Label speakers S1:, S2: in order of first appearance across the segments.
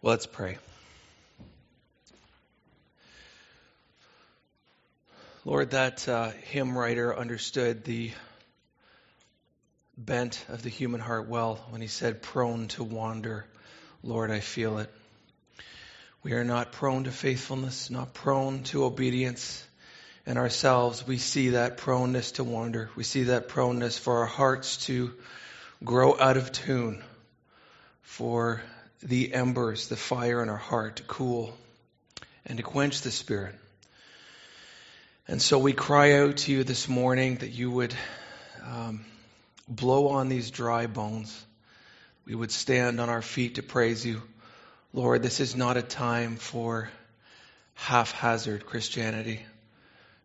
S1: Well, let's pray. Lord, that uh, hymn writer understood the bent of the human heart well when he said, prone to wander. Lord, I feel it. We are not prone to faithfulness, not prone to obedience in ourselves. We see that proneness to wander. We see that proneness for our hearts to grow out of tune, for the embers, the fire in our heart to cool and to quench the Spirit. And so we cry out to you this morning that you would um, blow on these dry bones. We would stand on our feet to praise you. Lord, this is not a time for haphazard Christianity,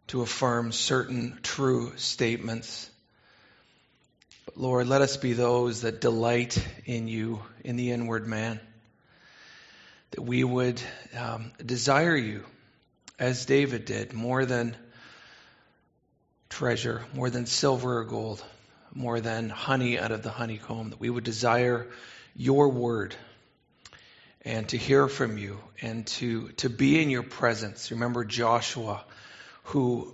S1: to affirm certain true statements. But Lord, let us be those that delight in you, in the inward man. That we would um, desire you, as David did, more than treasure, more than silver or gold, more than honey out of the honeycomb. That we would desire your word and to hear from you and to, to be in your presence. Remember Joshua, who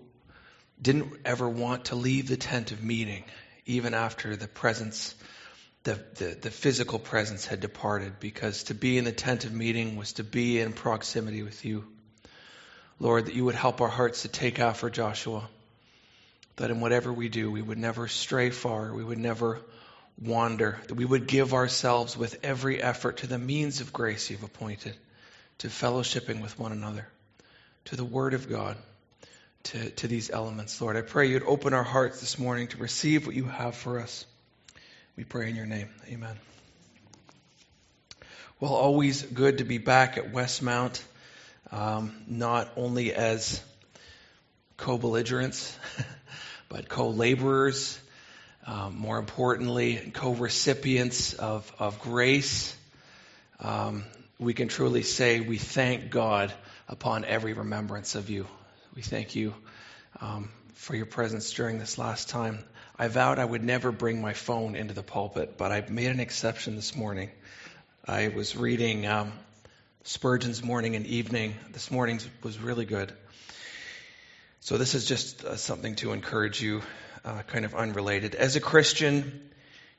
S1: didn't ever want to leave the tent of meeting even after the presence, the, the, the, physical presence had departed, because to be in the tent of meeting was to be in proximity with you. Lord, that you would help our hearts to take after Joshua, that in whatever we do, we would never stray far, we would never wander, that we would give ourselves with every effort to the means of grace you've appointed, to fellowshipping with one another, to the Word of God to, to these elements, Lord. I pray you'd open our hearts this morning to receive what you have for us. We pray in your name. Amen. Well, always good to be back at Westmount, um, not only as co belligerents, but co laborers, um, more importantly, co recipients of, of grace. Um, we can truly say we thank God upon every remembrance of you. We thank you um, for your presence during this last time. I vowed I would never bring my phone into the pulpit, but I made an exception this morning. I was reading um, Spurgeon's Morning and Evening. This morning was really good. So, this is just uh, something to encourage you, uh, kind of unrelated. As a Christian,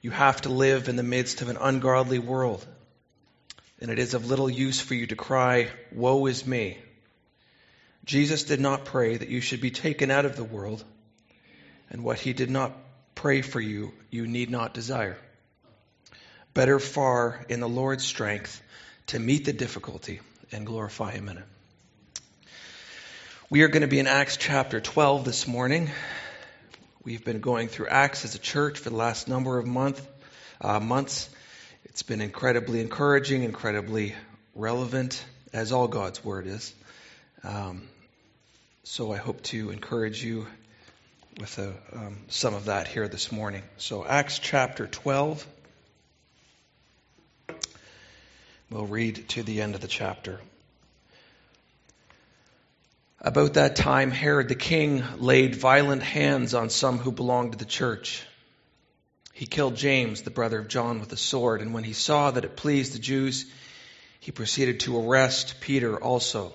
S1: you have to live in the midst of an ungodly world. And it is of little use for you to cry, Woe is me! Jesus did not pray that you should be taken out of the world, and what he did not pray for you, you need not desire. Better far in the Lord's strength to meet the difficulty and glorify him in it. We are going to be in Acts chapter 12 this morning. We've been going through Acts as a church for the last number of month, uh, months. It's been incredibly encouraging, incredibly relevant, as all God's Word is. Um, so I hope to encourage you with a, um, some of that here this morning. So, Acts chapter 12. We'll read to the end of the chapter. About that time, Herod the king laid violent hands on some who belonged to the church. He killed James, the brother of John, with a sword, and when he saw that it pleased the Jews, he proceeded to arrest Peter also.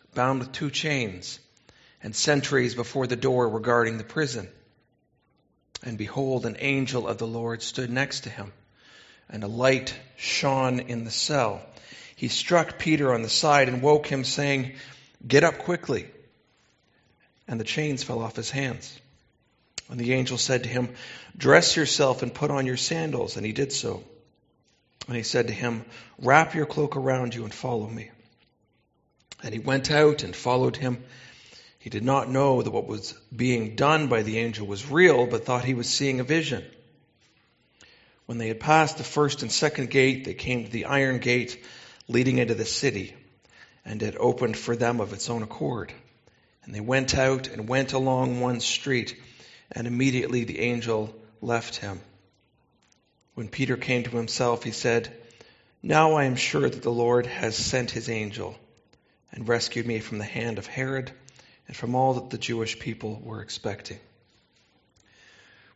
S1: bound with two chains, and sentries before the door were guarding the prison. And behold, an angel of the Lord stood next to him, and a light shone in the cell. He struck Peter on the side and woke him, saying, Get up quickly. And the chains fell off his hands. And the angel said to him, Dress yourself and put on your sandals. And he did so. And he said to him, Wrap your cloak around you and follow me. And he went out and followed him. He did not know that what was being done by the angel was real, but thought he was seeing a vision. When they had passed the first and second gate, they came to the iron gate leading into the city. and it opened for them of its own accord. And they went out and went along one street, and immediately the angel left him. When Peter came to himself, he said, Now I am sure that the Lord has sent his angel and rescued me from the hand of Herod and from all that the Jewish people were expecting.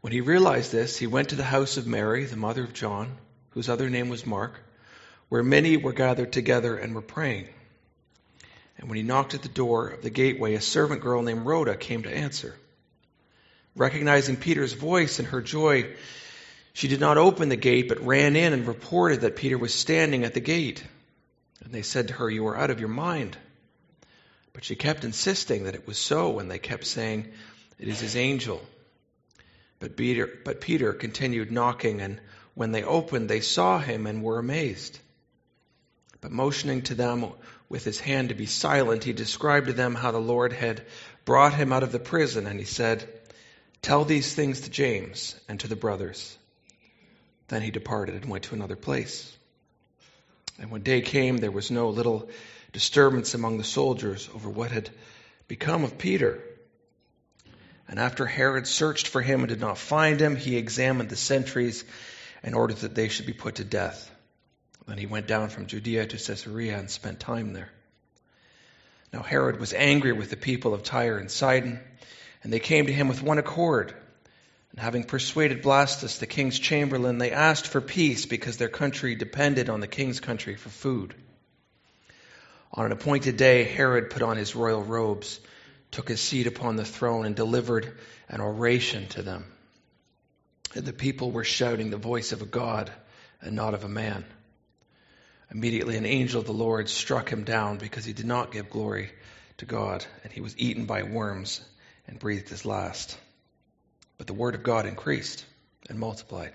S1: When he realized this, he went to the house of Mary, the mother of John, whose other name was Mark, where many were gathered together and were praying. And when he knocked at the door of the gateway, a servant girl named Rhoda came to answer. Recognizing Peter's voice and her joy, she did not open the gate, but ran in and reported that Peter was standing at the gate. And they said to her, You are out of your mind. But she kept insisting that it was so, and they kept saying, It is his angel. But Peter, but Peter continued knocking, and when they opened, they saw him and were amazed. But motioning to them with his hand to be silent, he described to them how the Lord had brought him out of the prison, and he said, Tell these things to James and to the brothers. Then he departed and went to another place. And when day came, there was no little disturbance among the soldiers over what had become of Peter. And after Herod searched for him and did not find him, he examined the sentries and ordered that they should be put to death. Then he went down from Judea to Caesarea and spent time there. Now Herod was angry with the people of Tyre and Sidon, and they came to him with one accord. And having persuaded Blastus, the king's chamberlain, they asked for peace because their country depended on the king's country for food. On an appointed day, Herod put on his royal robes, took his seat upon the throne, and delivered an oration to them. And the people were shouting the voice of a God and not of a man. Immediately, an angel of the Lord struck him down because he did not give glory to God, and he was eaten by worms and breathed his last. But the word of God increased and multiplied.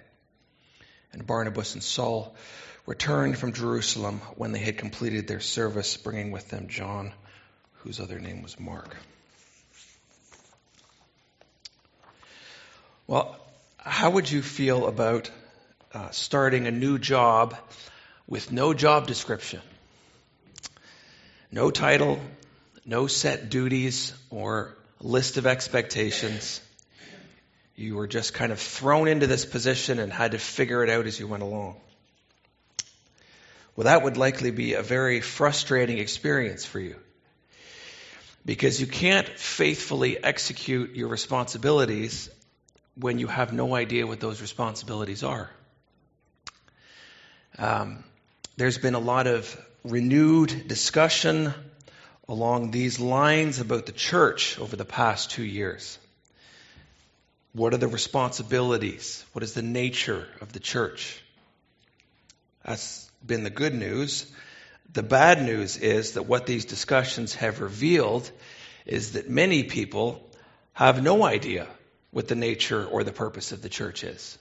S1: And Barnabas and Saul returned from Jerusalem when they had completed their service, bringing with them John, whose other name was Mark. Well, how would you feel about uh, starting a new job with no job description, no title, no set duties or list of expectations. You were just kind of thrown into this position and had to figure it out as you went along. Well, that would likely be a very frustrating experience for you because you can't faithfully execute your responsibilities when you have no idea what those responsibilities are. Um, there's been a lot of renewed discussion along these lines about the church over the past two years. What are the responsibilities? What is the nature of the church? That's been the good news. The bad news is that what these discussions have revealed is that many people have no idea what the nature or the purpose of the church is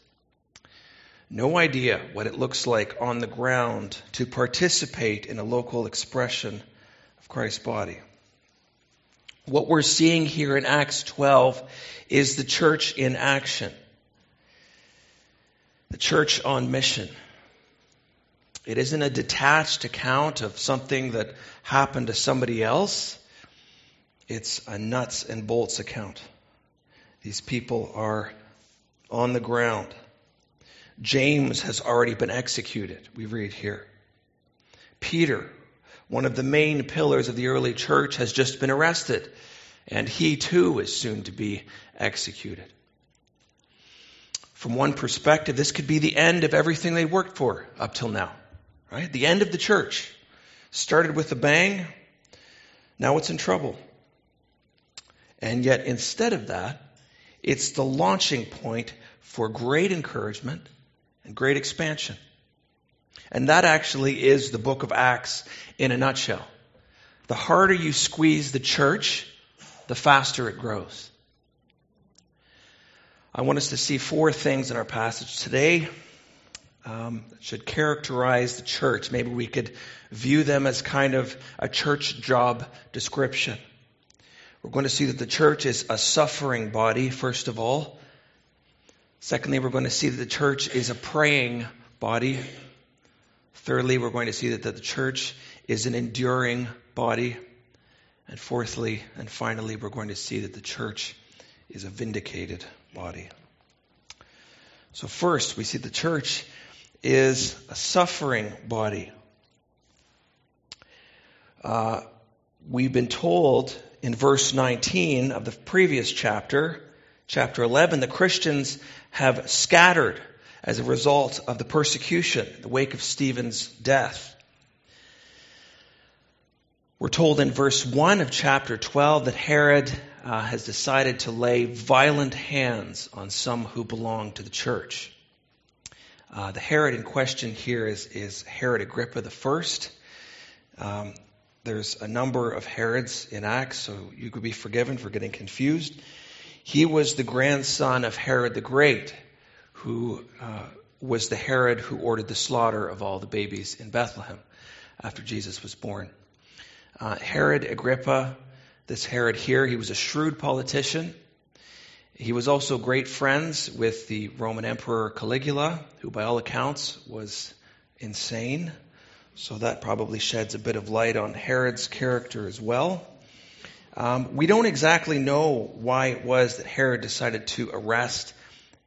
S1: no idea what it looks like on the ground to participate in a local expression of Christ's body. What we're seeing here in Acts 12 is the church in action. The church on mission. It isn't a detached account of something that happened to somebody else. It's a nuts and bolts account. These people are on the ground. James has already been executed, we read here. Peter, one of the main pillars of the early church, has just been arrested, and he too is soon to be executed. From one perspective, this could be the end of everything they worked for up till now, right? The end of the church. Started with a bang, now it's in trouble. And yet, instead of that, it's the launching point for great encouragement and great expansion. And that actually is the book of Acts in a nutshell. The harder you squeeze the church, the faster it grows. I want us to see four things in our passage today um, should characterize the church. Maybe we could view them as kind of a church job description. We're going to see that the church is a suffering body, first of all. Secondly, we're going to see that the church is a praying body. Thirdly, we're going to see that the church is an enduring body. And fourthly and finally, we're going to see that the church is a vindicated body. So, first, we see the church is a suffering body. Uh, we've been told in verse 19 of the previous chapter, chapter 11, the Christians have scattered as a result of the persecution, in the wake of Stephen's death. We're told in verse 1 of chapter 12 that Herod uh, has decided to lay violent hands on some who belong to the church. Uh, the Herod in question here is, is Herod Agrippa I. Um, there's a number of Herods in Acts, so you could be forgiven for getting confused. He was the grandson of Herod the Great, who uh, was the Herod who ordered the slaughter of all the babies in Bethlehem after Jesus was born. Uh, Herod Agrippa, this Herod here, he was a shrewd politician. He was also great friends with the Roman Emperor Caligula, who by all accounts was insane. So that probably sheds a bit of light on Herod's character as well. Um, we don't exactly know why it was that Herod decided to arrest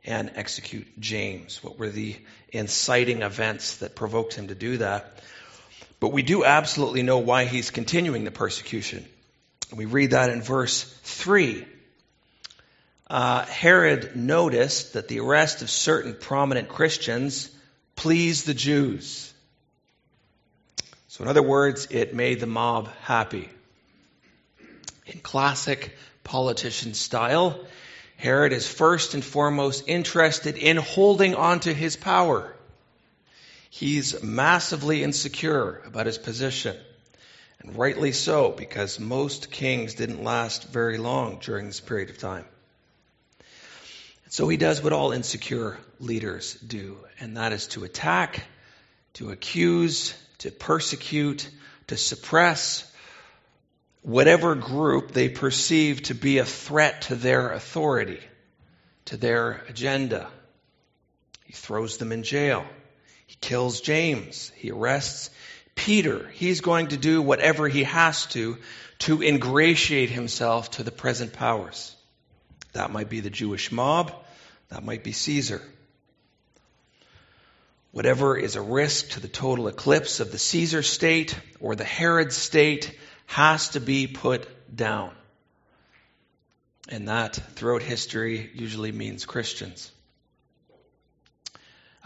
S1: and execute James. What were the inciting events that provoked him to do that? But we do absolutely know why he's continuing the persecution. We read that in verse 3. Uh, Herod noticed that the arrest of certain prominent Christians pleased the Jews. So, in other words, it made the mob happy. In classic politician style, Herod is first and foremost interested in holding on to his power. He's massively insecure about his position. And rightly so, because most kings didn't last very long during this period of time. So he does what all insecure leaders do, and that is to attack, to accuse, to persecute, to suppress whatever group they perceive to be a threat to their authority, to their agenda. He throws them in jail. He kills James. He arrests Peter. He's going to do whatever he has to to ingratiate himself to the present powers. That might be the Jewish mob. That might be Caesar. Whatever is a risk to the total eclipse of the Caesar state or the Herod state has to be put down. And that, throughout history, usually means Christians.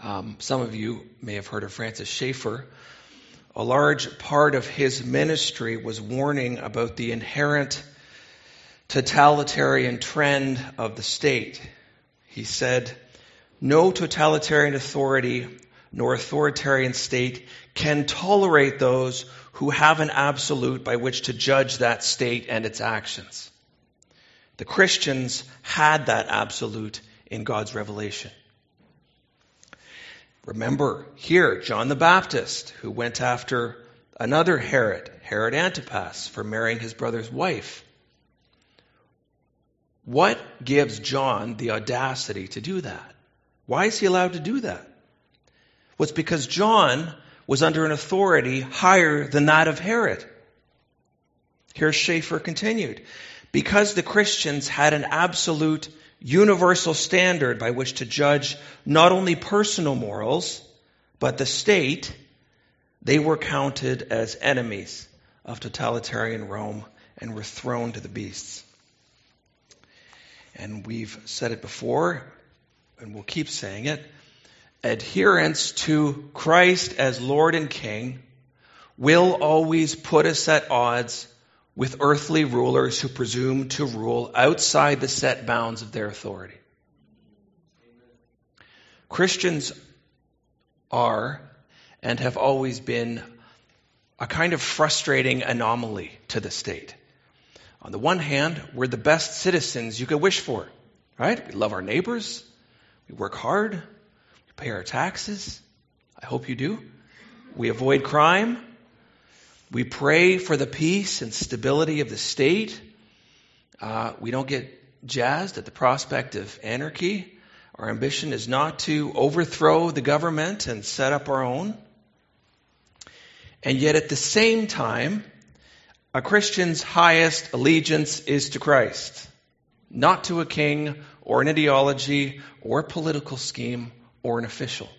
S1: Um, some of you may have heard of Francis Schaeffer. A large part of his ministry was warning about the inherent totalitarian trend of the state. He said, No totalitarian authority nor authoritarian state can tolerate those who have an absolute by which to judge that state and its actions. The Christians had that absolute in God's revelation. Remember here, John the Baptist, who went after another Herod, Herod Antipas, for marrying his brother's wife. What gives John the audacity to do that? Why is he allowed to do that? Well, it's because John was under an authority higher than that of Herod. Here Schaeffer continued. Because the Christians had an absolute universal standard by which to judge not only personal morals, but the state, they were counted as enemies of totalitarian Rome and were thrown to the beasts. And we've said it before, and we'll keep saying it. Adherence to Christ as Lord and King will always put us at odds with earthly rulers who presume to rule outside the set bounds of their authority. Christians are and have always been a kind of frustrating anomaly to the state. On the one hand, we're the best citizens you could wish for, right? We love our neighbors, we work hard, we pay our taxes. I hope you do. We avoid crime, we pray for the peace and stability of the state. Uh, we don't get jazzed at the prospect of anarchy. Our ambition is not to overthrow the government and set up our own. And yet, at the same time, A Christian's highest allegiance is to Christ, not to a king or an ideology or a political scheme or an official.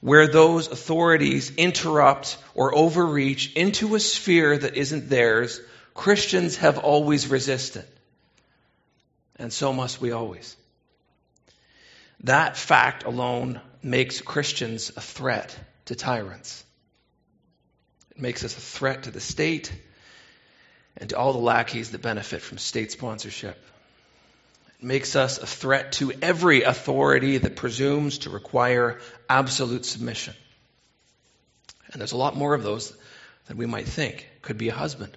S1: Where those authorities interrupt or overreach into a sphere that isn't theirs, Christians have always resisted. And so must we always. That fact alone makes Christians a threat to tyrants. It makes us a threat to the state and to all the lackeys that benefit from state sponsorship. It makes us a threat to every authority that presumes to require absolute submission. And there's a lot more of those than we might think. Could be a husband,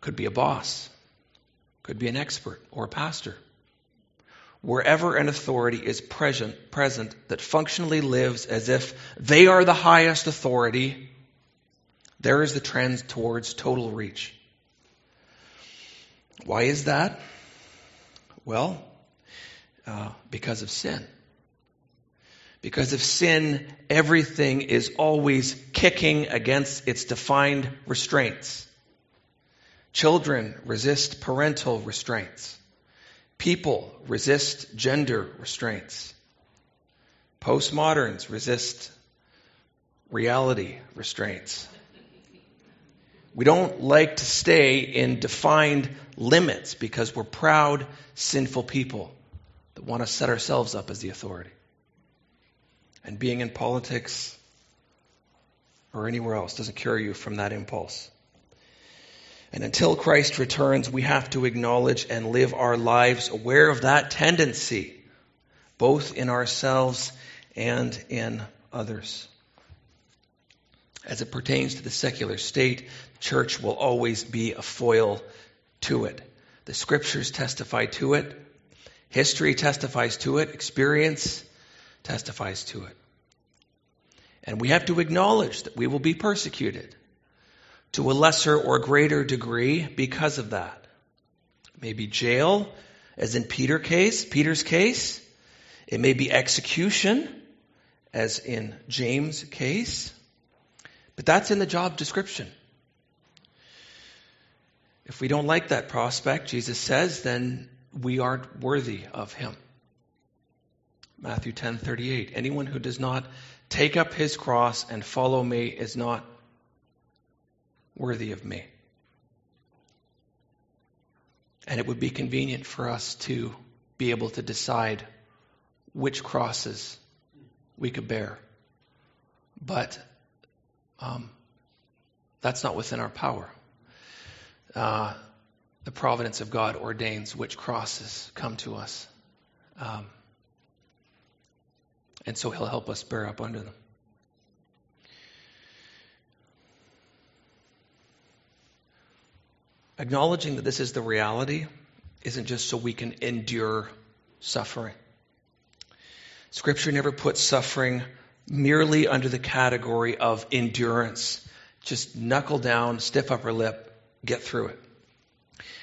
S1: could be a boss, could be an expert or a pastor. Wherever an authority is present, present that functionally lives as if they are the highest authority, there is the trend towards total reach. Why is that? Well, uh, because of sin. Because of sin, everything is always kicking against its defined restraints. Children resist parental restraints. People resist gender restraints. Postmoderns resist reality restraints. We don't like to stay in defined limits because we're proud, sinful people that want to set ourselves up as the authority. And being in politics or anywhere else doesn't cure you from that impulse. And until Christ returns, we have to acknowledge and live our lives aware of that tendency, both in ourselves and in others. As it pertains to the secular state, church will always be a foil to it. The scriptures testify to it. History testifies to it. Experience testifies to it. And we have to acknowledge that we will be persecuted to a lesser or greater degree because of that. Maybe jail, as in Peter case, Peter's case. It may be execution, as in James' case. But that's in the job description. If we don't like that prospect, Jesus says, then we aren't worthy of him. Matthew 10:38 Anyone who does not take up his cross and follow me is not worthy of me. And it would be convenient for us to be able to decide which crosses we could bear. But um, that's not within our power. Uh, the providence of God ordains which crosses come to us. Um, and so he'll help us bear up under them. Acknowledging that this is the reality isn't just so we can endure suffering. Scripture never puts suffering merely under the category of endurance. Just knuckle down, stiff upper lip, get through it.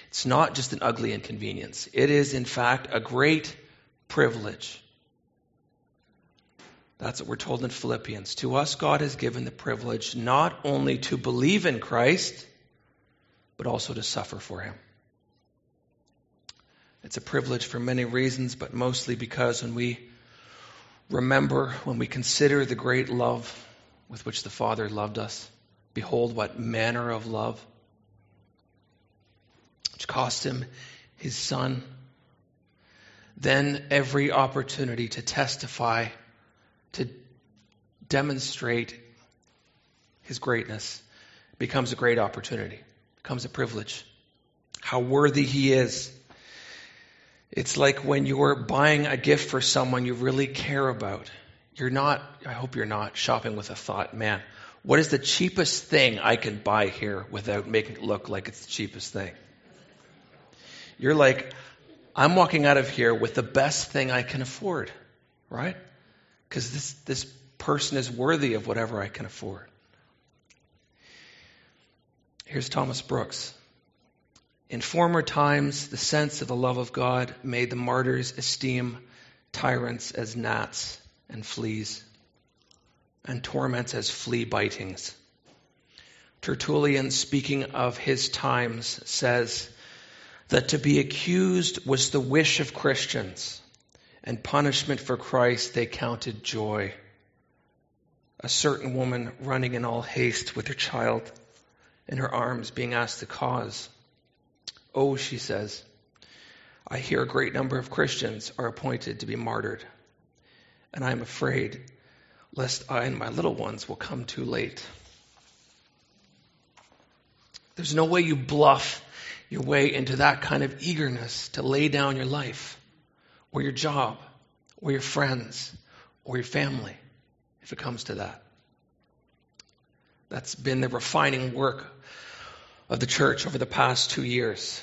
S1: It's not just an ugly inconvenience. It is, in fact, a great privilege. That's what we're told in Philippians. To us, God has given the privilege not only to believe in Christ, but also to suffer for him. It's a privilege for many reasons, but mostly because when we remember, when we consider the great love with which the Father loved us, behold, what manner of love, which cost him his Son, then every opportunity to testify, to demonstrate his greatness becomes a great opportunity, becomes a privilege. How worthy he is it's like when you're buying a gift for someone you really care about. You're not, I hope you're not shopping with a thought, man, what is the cheapest thing I can buy here without making it look like it's the cheapest thing? You're like, I'm walking out of here with the best thing I can afford, right? Because this, this person is worthy of whatever I can afford. Here's Thomas Brooks. In former times, the sense of the love of God made the martyrs esteem tyrants as gnats and fleas, and torments as flea bitings. Tertullian, speaking of his times, says that to be accused was the wish of Christians, and punishment for Christ they counted joy. A certain woman running in all haste with her child in her arms, being asked the cause. Oh, she says, I hear a great number of Christians are appointed to be martyred, and I am afraid lest I and my little ones will come too late. There's no way you bluff your way into that kind of eagerness to lay down your life, or your job, or your friends, or your family, if it comes to that. That's been the refining work of the church over the past two years.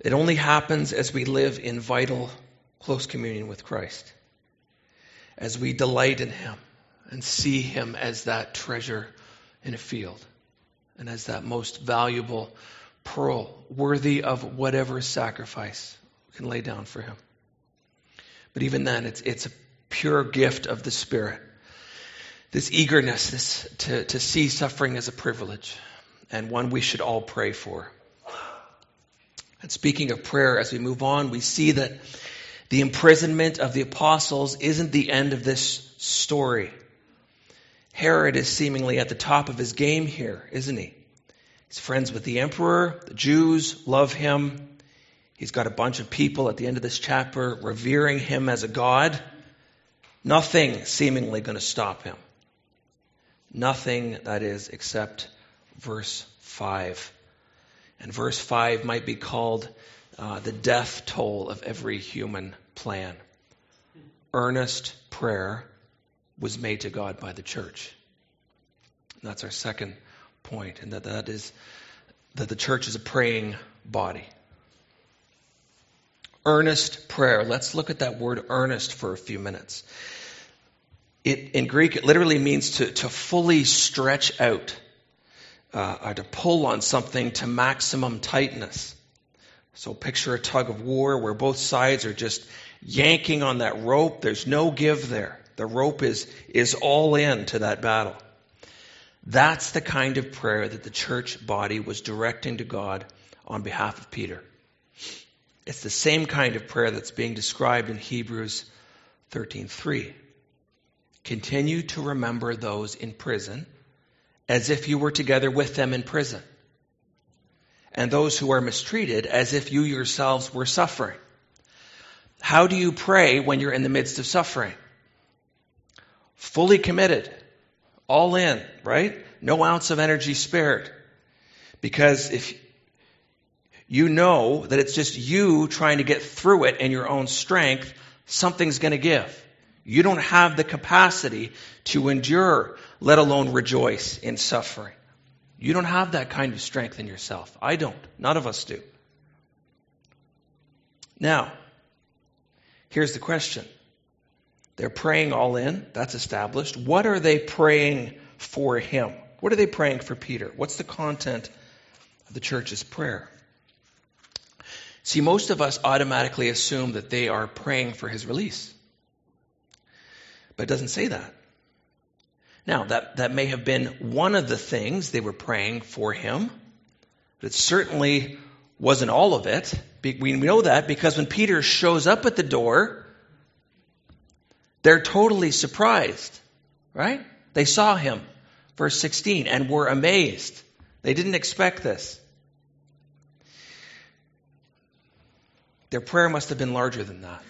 S1: It only happens as we live in vital, close communion with Christ, as we delight in Him and see Him as that treasure in a field and as that most valuable pearl, worthy of whatever sacrifice we can lay down for him. But even then, it's, it's a pure gift of the Spirit. This eagerness this, to, to see suffering as a privilege and one we should all pray for. And speaking of prayer, as we move on, we see that the imprisonment of the apostles isn't the end of this story. Herod is seemingly at the top of his game here, isn't he? He's friends with the emperor. The Jews love him. He's got a bunch of people at the end of this chapter revering him as a god. Nothing seemingly going to stop him. Nothing, that is, except verse 5. And verse 5 might be called uh, the death toll of every human plan. Earnest prayer was made to God by the church. That's our second point, and that that is that the church is a praying body. Earnest prayer. Let's look at that word earnest for a few minutes. It, in Greek, it literally means to, to fully stretch out, uh, or to pull on something to maximum tightness. So picture a tug of war where both sides are just yanking on that rope. There's no give there. The rope is, is all in to that battle. That's the kind of prayer that the church body was directing to God on behalf of Peter. It's the same kind of prayer that's being described in Hebrews 13:3. Continue to remember those in prison as if you were together with them in prison. And those who are mistreated as if you yourselves were suffering. How do you pray when you're in the midst of suffering? Fully committed, all in, right? No ounce of energy spared. Because if you know that it's just you trying to get through it in your own strength, something's going to give. You don't have the capacity to endure, let alone rejoice in suffering. You don't have that kind of strength in yourself. I don't. None of us do. Now, here's the question they're praying all in. That's established. What are they praying for him? What are they praying for Peter? What's the content of the church's prayer? See, most of us automatically assume that they are praying for his release. But it doesn't say that. Now, that, that may have been one of the things they were praying for him, but it certainly wasn't all of it. We know that because when Peter shows up at the door, they're totally surprised, right? They saw him, verse 16, and were amazed. They didn't expect this. Their prayer must have been larger than that.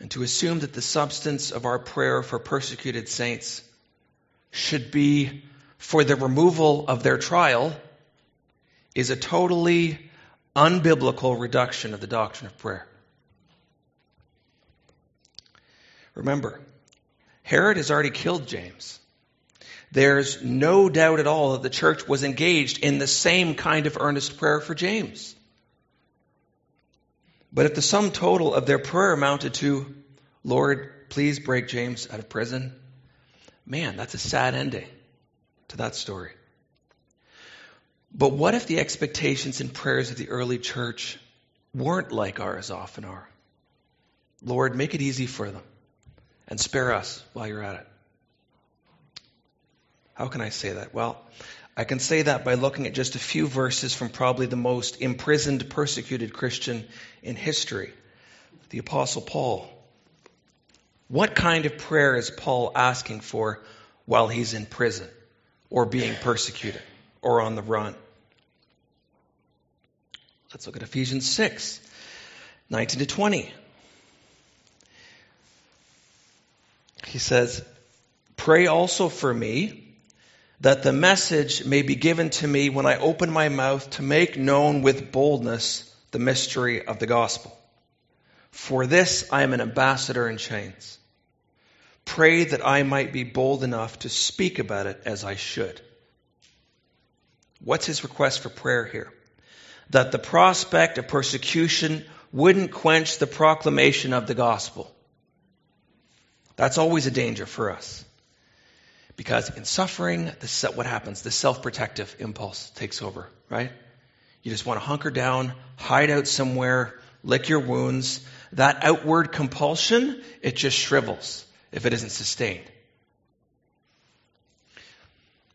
S1: And to assume that the substance of our prayer for persecuted saints should be for the removal of their trial is a totally unbiblical reduction of the doctrine of prayer. Remember, Herod has already killed James. There's no doubt at all that the church was engaged in the same kind of earnest prayer for James. But if the sum total of their prayer amounted to, Lord, please break James out of prison, man, that's a sad ending to that story. But what if the expectations and prayers of the early church weren't like ours often are? Lord, make it easy for them and spare us while you're at it. How can I say that? Well, I can say that by looking at just a few verses from probably the most imprisoned, persecuted Christian in history, the Apostle Paul. What kind of prayer is Paul asking for while he's in prison or being persecuted or on the run? Let's look at Ephesians 6 19 to 20. He says, Pray also for me that the message may be given to me when I open my mouth to make known with boldness the mystery of the gospel. For this I am an ambassador in chains. Pray that I might be bold enough to speak about it as I should. What's his request for prayer here? That the prospect of persecution wouldn't quench the proclamation of the gospel. That's always a danger for us. Because in suffering, the, what happens? The self protective impulse takes over, right? You just want to hunker down, hide out somewhere, lick your wounds. That outward compulsion, it just shrivels if it isn't sustained.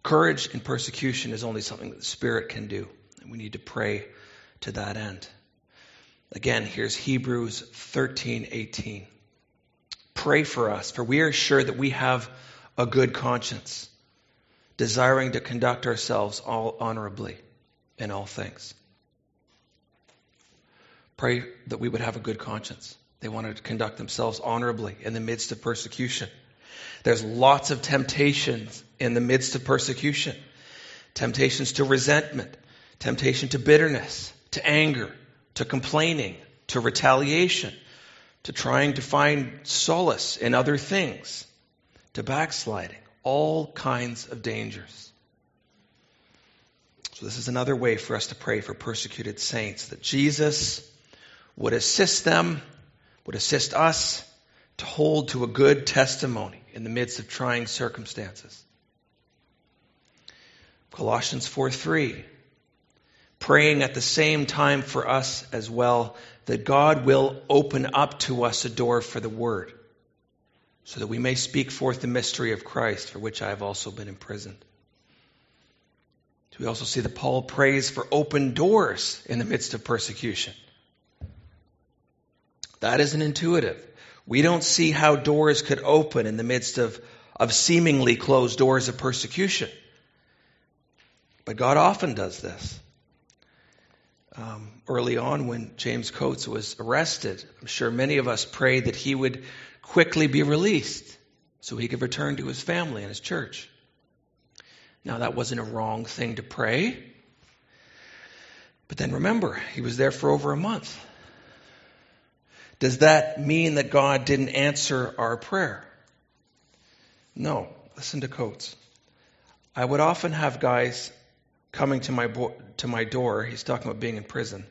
S1: Courage in persecution is only something that the Spirit can do. And we need to pray to that end. Again, here's Hebrews 13 18. Pray for us, for we are sure that we have a good conscience, desiring to conduct ourselves all honorably in all things. Pray that we would have a good conscience. They wanted to conduct themselves honorably in the midst of persecution. There's lots of temptations in the midst of persecution temptations to resentment, temptation to bitterness, to anger, to complaining, to retaliation, to trying to find solace in other things to backsliding, all kinds of dangers. So, this is another way for us to pray for persecuted saints that Jesus would assist them, would assist us to hold to a good testimony in the midst of trying circumstances. Colossians 4 3, praying at the same time for us as well, that God will open up to us a door for the word so that we may speak forth the mystery of Christ, for which I have also been imprisoned. We also see that Paul prays for open doors in the midst of persecution. That isn't intuitive. We don't see how doors could open in the midst of, of seemingly closed doors of persecution. But God often does this. Um, early on, when James Coates was arrested, I'm sure many of us prayed that he would quickly be released so he could return to his family and his church. Now, that wasn't a wrong thing to pray. But then remember, he was there for over a month. Does that mean that God didn't answer our prayer? No. Listen to Coates. I would often have guys coming to my, bo- to my door, he's talking about being in prison,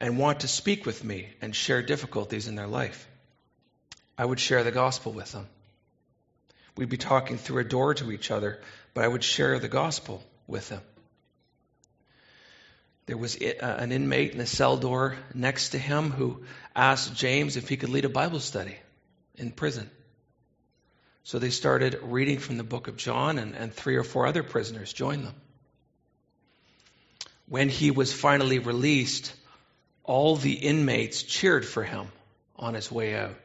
S1: and want to speak with me and share difficulties in their life. I would share the gospel with them. We'd be talking through a door to each other, but I would share the gospel with them. There was uh, an inmate in the cell door next to him who asked James if he could lead a Bible study in prison. So they started reading from the book of John, and, and three or four other prisoners joined them. When he was finally released, all the inmates cheered for him on his way out.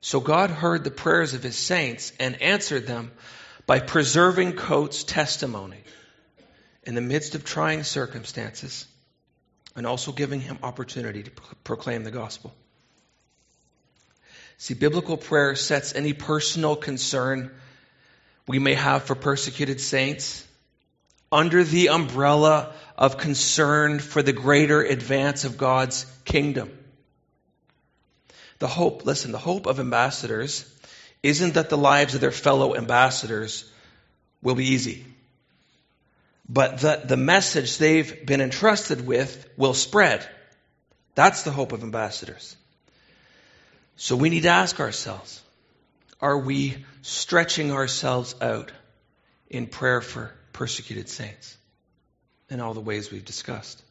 S1: So God heard the prayers of his saints and answered them by preserving Coates' testimony in the midst of trying circumstances and also giving him opportunity to proclaim the gospel. See, biblical prayer sets any personal concern we may have for persecuted saints under the umbrella of concern for the greater advance of God's kingdom. The hope, listen, the hope of ambassadors isn't that the lives of their fellow ambassadors will be easy, but that the message they've been entrusted with will spread. That's the hope of ambassadors. So we need to ask ourselves are we stretching ourselves out in prayer for persecuted saints in all the ways we've discussed?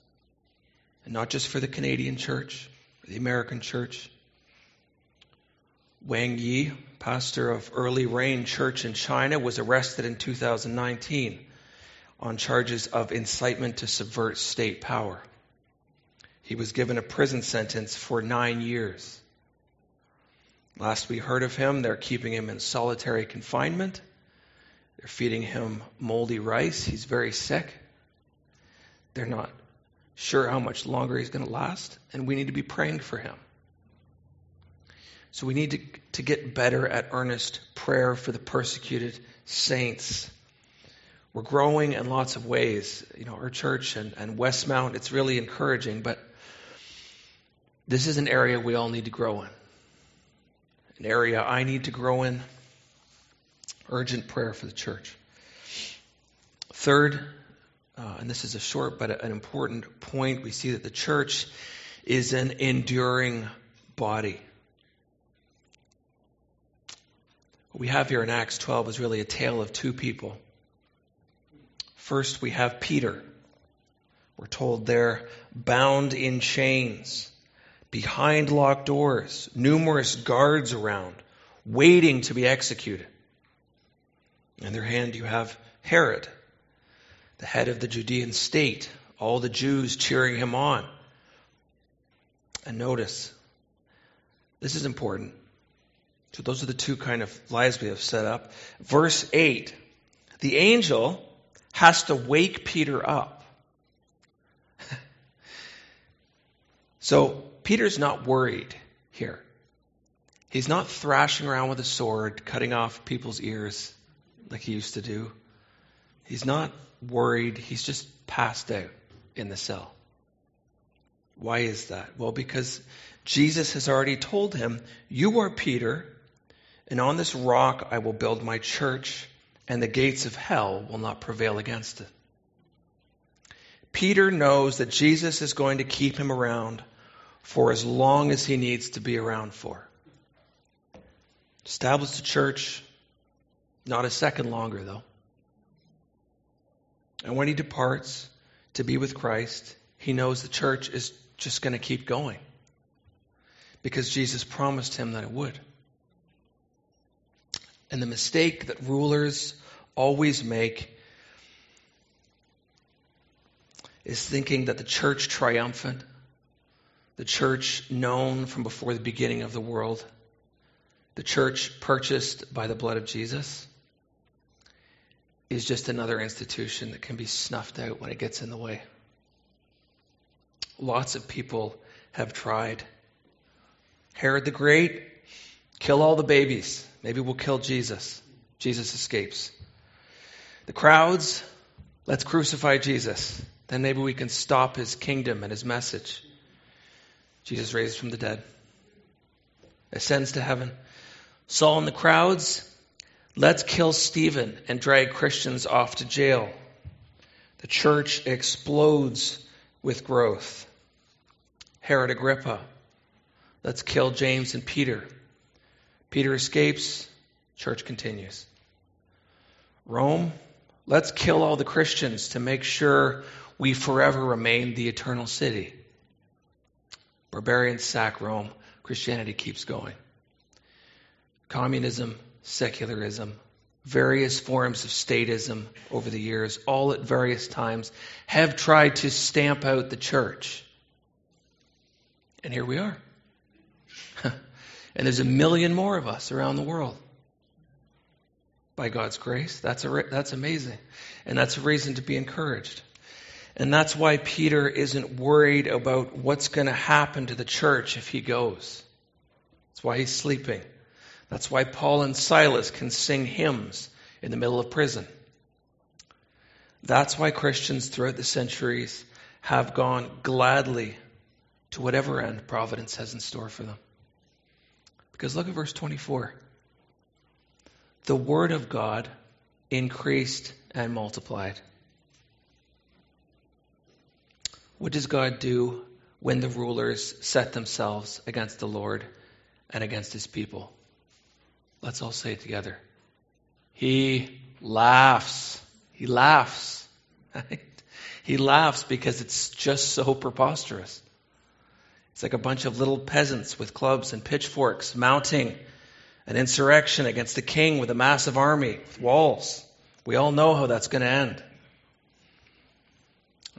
S1: And not just for the Canadian church, the American church, Wang Yi, pastor of Early Rain Church in China, was arrested in 2019 on charges of incitement to subvert state power. He was given a prison sentence for nine years. Last we heard of him, they're keeping him in solitary confinement. They're feeding him moldy rice. He's very sick. They're not sure how much longer he's going to last, and we need to be praying for him. So we need to, to get better at earnest prayer for the persecuted saints. We're growing in lots of ways. You know, our church and, and Westmount, it's really encouraging, but this is an area we all need to grow in. An area I need to grow in. Urgent prayer for the church. Third, uh, and this is a short but an important point, we see that the church is an enduring body. What we have here in Acts 12 is really a tale of two people. First, we have Peter. We're told they're bound in chains, behind locked doors, numerous guards around, waiting to be executed. In their hand, you have Herod, the head of the Judean state, all the Jews cheering him on. And notice, this is important. So, those are the two kind of lies we have set up. Verse 8 the angel has to wake Peter up. so, Peter's not worried here. He's not thrashing around with a sword, cutting off people's ears like he used to do. He's not worried. He's just passed out in the cell. Why is that? Well, because Jesus has already told him, You are Peter, and on this rock I will build my church, and the gates of hell will not prevail against it. Peter knows that Jesus is going to keep him around for as long as he needs to be around for. Establish the church, not a second longer, though. And when he departs to be with Christ, he knows the church is just going to keep going because Jesus promised him that it would. And the mistake that rulers always make is thinking that the church triumphant, the church known from before the beginning of the world, the church purchased by the blood of Jesus, is just another institution that can be snuffed out when it gets in the way. Lots of people have tried. Herod the Great, kill all the babies. Maybe we'll kill Jesus. Jesus escapes. The crowds, let's crucify Jesus. Then maybe we can stop his kingdom and his message. Jesus raises from the dead, ascends to heaven. Saul and the crowds, let's kill Stephen and drag Christians off to jail. The church explodes with growth. Herod Agrippa, let's kill James and Peter. Peter escapes, church continues. Rome, let's kill all the Christians to make sure we forever remain the eternal city. Barbarians sack Rome, Christianity keeps going. Communism, secularism, various forms of statism over the years, all at various times, have tried to stamp out the church. And here we are. And there's a million more of us around the world. By God's grace. That's, a, that's amazing. And that's a reason to be encouraged. And that's why Peter isn't worried about what's going to happen to the church if he goes. That's why he's sleeping. That's why Paul and Silas can sing hymns in the middle of prison. That's why Christians throughout the centuries have gone gladly to whatever end providence has in store for them. Because look at verse 24. The word of God increased and multiplied. What does God do when the rulers set themselves against the Lord and against his people? Let's all say it together. He laughs. He laughs. Right? He laughs because it's just so preposterous. It's like a bunch of little peasants with clubs and pitchforks mounting an insurrection against a king with a massive army, with walls. We all know how that's going to end.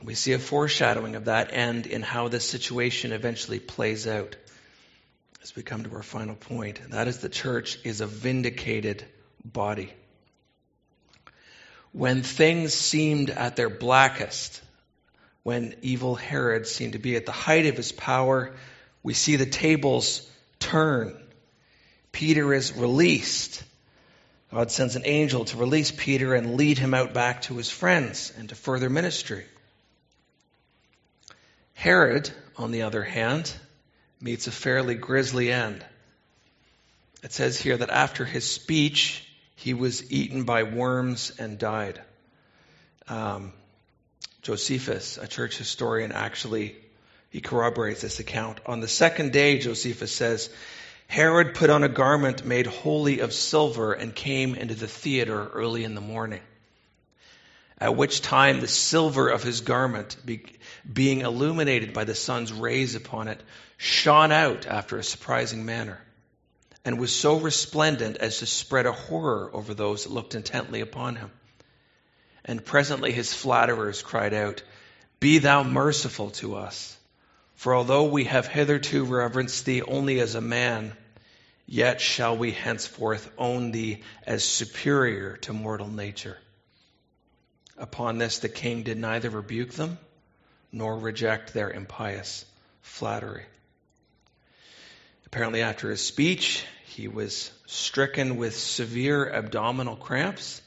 S1: We see a foreshadowing of that end in how this situation eventually plays out as we come to our final point. And that is the church is a vindicated body. When things seemed at their blackest, when evil Herod seemed to be at the height of his power, we see the tables turn. Peter is released. God sends an angel to release Peter and lead him out back to his friends and to further ministry. Herod, on the other hand, meets a fairly grisly end. It says here that after his speech, he was eaten by worms and died. Um, Josephus, a church historian, actually he corroborates this account. On the second day, Josephus says, Herod put on a garment made wholly of silver and came into the theater early in the morning. At which time the silver of his garment, being illuminated by the sun's rays upon it, shone out after a surprising manner, and was so resplendent as to spread a horror over those that looked intently upon him. And presently his flatterers cried out, Be thou merciful to us. For although we have hitherto reverenced thee only as a man, yet shall we henceforth own thee as superior to mortal nature. Upon this the king did neither rebuke them nor reject their impious flattery. Apparently, after his speech, he was stricken with severe abdominal cramps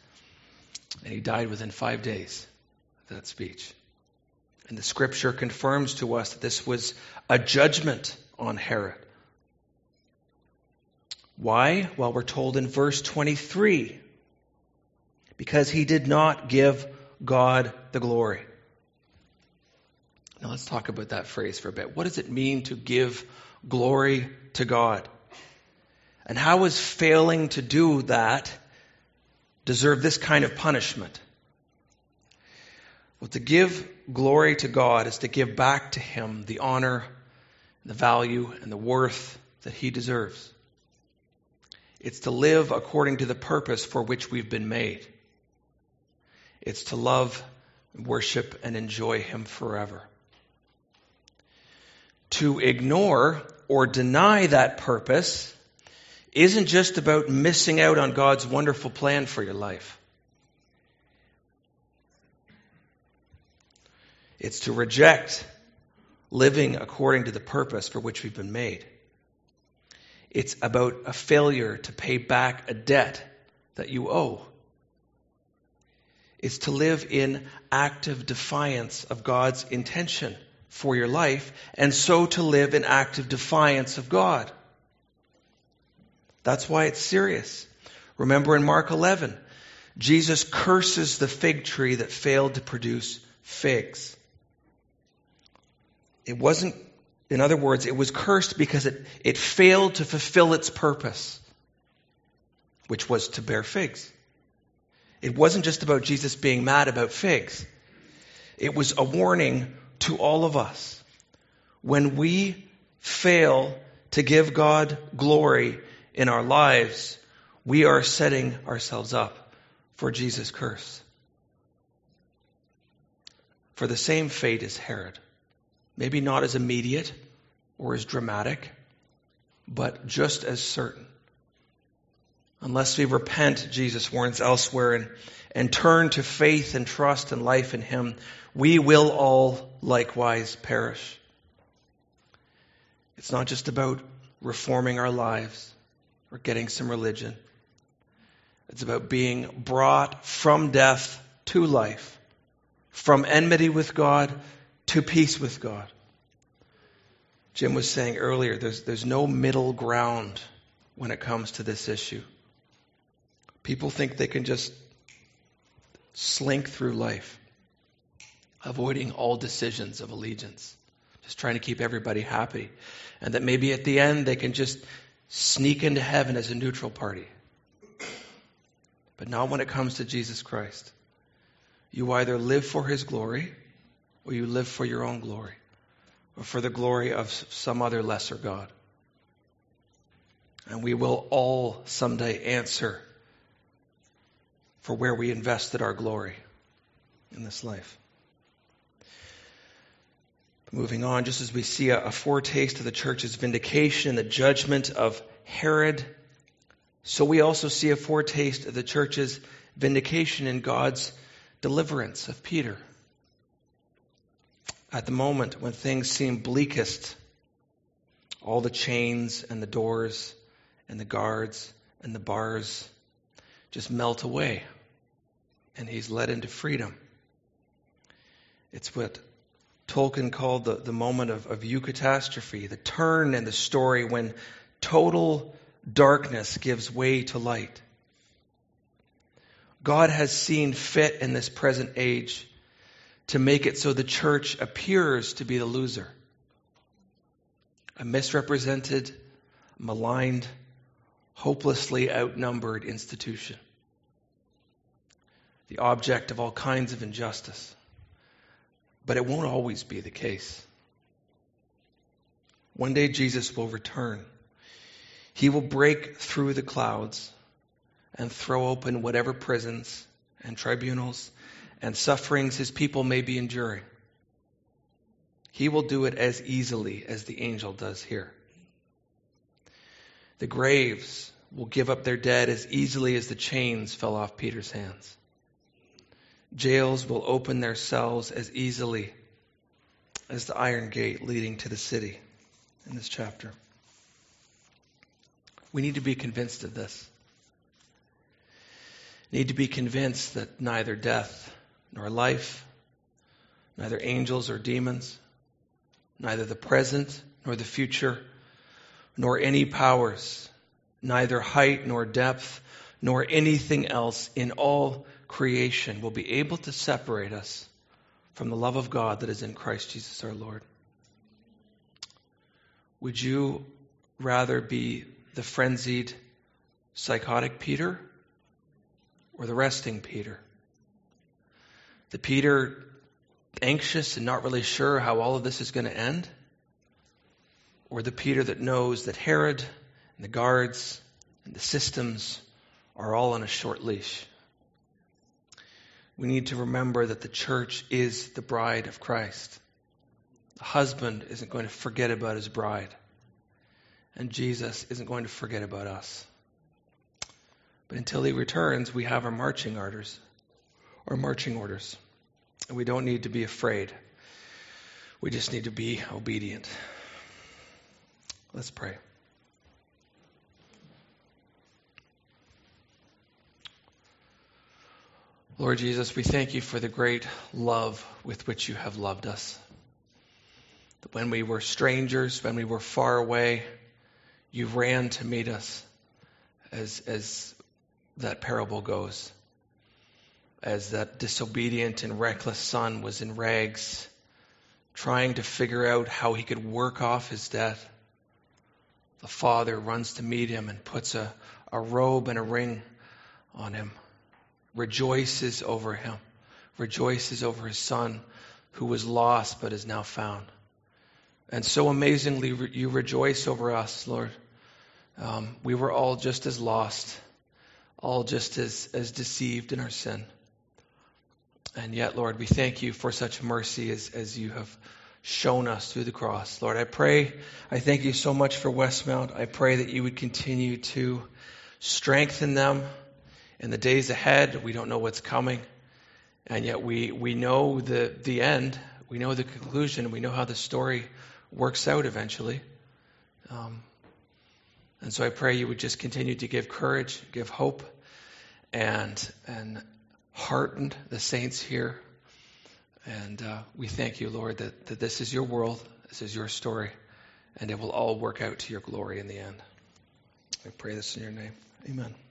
S1: and he died within five days of that speech. And the scripture confirms to us that this was a judgment on Herod. Why? Well, we're told in verse 23 because he did not give God the glory. Now let's talk about that phrase for a bit. What does it mean to give glory to God? And how is failing to do that deserve this kind of punishment? Well, to give glory to God is to give back to Him the honor, the value, and the worth that He deserves. It's to live according to the purpose for which we've been made. It's to love, worship, and enjoy Him forever. To ignore or deny that purpose isn't just about missing out on God's wonderful plan for your life. It's to reject living according to the purpose for which we've been made. It's about a failure to pay back a debt that you owe. It's to live in active defiance of God's intention for your life, and so to live in active defiance of God. That's why it's serious. Remember in Mark 11, Jesus curses the fig tree that failed to produce figs. It wasn't, in other words, it was cursed because it, it failed to fulfill its purpose, which was to bear figs. It wasn't just about Jesus being mad about figs. It was a warning to all of us. When we fail to give God glory in our lives, we are setting ourselves up for Jesus' curse. For the same fate as Herod. Maybe not as immediate or as dramatic, but just as certain. Unless we repent, Jesus warns elsewhere, and, and turn to faith and trust and life in Him, we will all likewise perish. It's not just about reforming our lives or getting some religion. It's about being brought from death to life, from enmity with God to peace with God. Jim was saying earlier, there's, there's no middle ground when it comes to this issue. People think they can just slink through life, avoiding all decisions of allegiance, just trying to keep everybody happy. And that maybe at the end they can just sneak into heaven as a neutral party. But not when it comes to Jesus Christ. You either live for his glory or you live for your own glory or for the glory of some other lesser God. And we will all someday answer for where we invested our glory in this life. Moving on, just as we see a, a foretaste of the church's vindication, and the judgment of Herod, so we also see a foretaste of the church's vindication in God's deliverance of Peter. At the moment when things seem bleakest, all the chains and the doors and the guards and the bars just melt away, and he's led into freedom. It's what Tolkien called the, the moment of, of eucatastrophe, the turn in the story when total darkness gives way to light. God has seen fit in this present age to make it so the church appears to be the loser. A misrepresented, maligned, hopelessly outnumbered institution. The object of all kinds of injustice. But it won't always be the case. One day Jesus will return. He will break through the clouds and throw open whatever prisons and tribunals and sufferings his people may be enduring. He will do it as easily as the angel does here. The graves will give up their dead as easily as the chains fell off Peter's hands. Jails will open their cells as easily as the iron gate leading to the city in this chapter. We need to be convinced of this. Need to be convinced that neither death nor life, neither angels or demons, neither the present nor the future, nor any powers, neither height nor depth, nor anything else in all creation will be able to separate us from the love of God that is in Christ Jesus our Lord. Would you rather be the frenzied, psychotic Peter or the resting Peter? The Peter anxious and not really sure how all of this is going to end? Or the Peter that knows that Herod and the guards and the systems are all on a short leash? We need to remember that the church is the bride of Christ. The husband isn't going to forget about his bride, and Jesus isn't going to forget about us. But until he returns, we have our marching orders, our marching orders. And we don't need to be afraid. We just need to be obedient. Let's pray. Lord Jesus, we thank you for the great love with which you have loved us. That when we were strangers, when we were far away, you ran to meet us, as, as that parable goes. As that disobedient and reckless son was in rags, trying to figure out how he could work off his debt. The father runs to meet him and puts a, a robe and a ring on him rejoices over him, rejoices over his son who was lost but is now found. And so amazingly, you rejoice over us, Lord. Um, we were all just as lost, all just as, as deceived in our sin. And yet, Lord, we thank you for such mercy as, as you have shown us through the cross. Lord, I pray, I thank you so much for Westmount. I pray that you would continue to strengthen them in the days ahead. We don't know what's coming. And yet we, we know the, the end. We know the conclusion. We know how the story works out eventually. Um, and so I pray you would just continue to give courage, give hope, and, and hearten the saints here. And uh, we thank you, Lord, that, that this is your world, this is your story, and it will all work out to your glory in the end. I pray this in your name. Amen.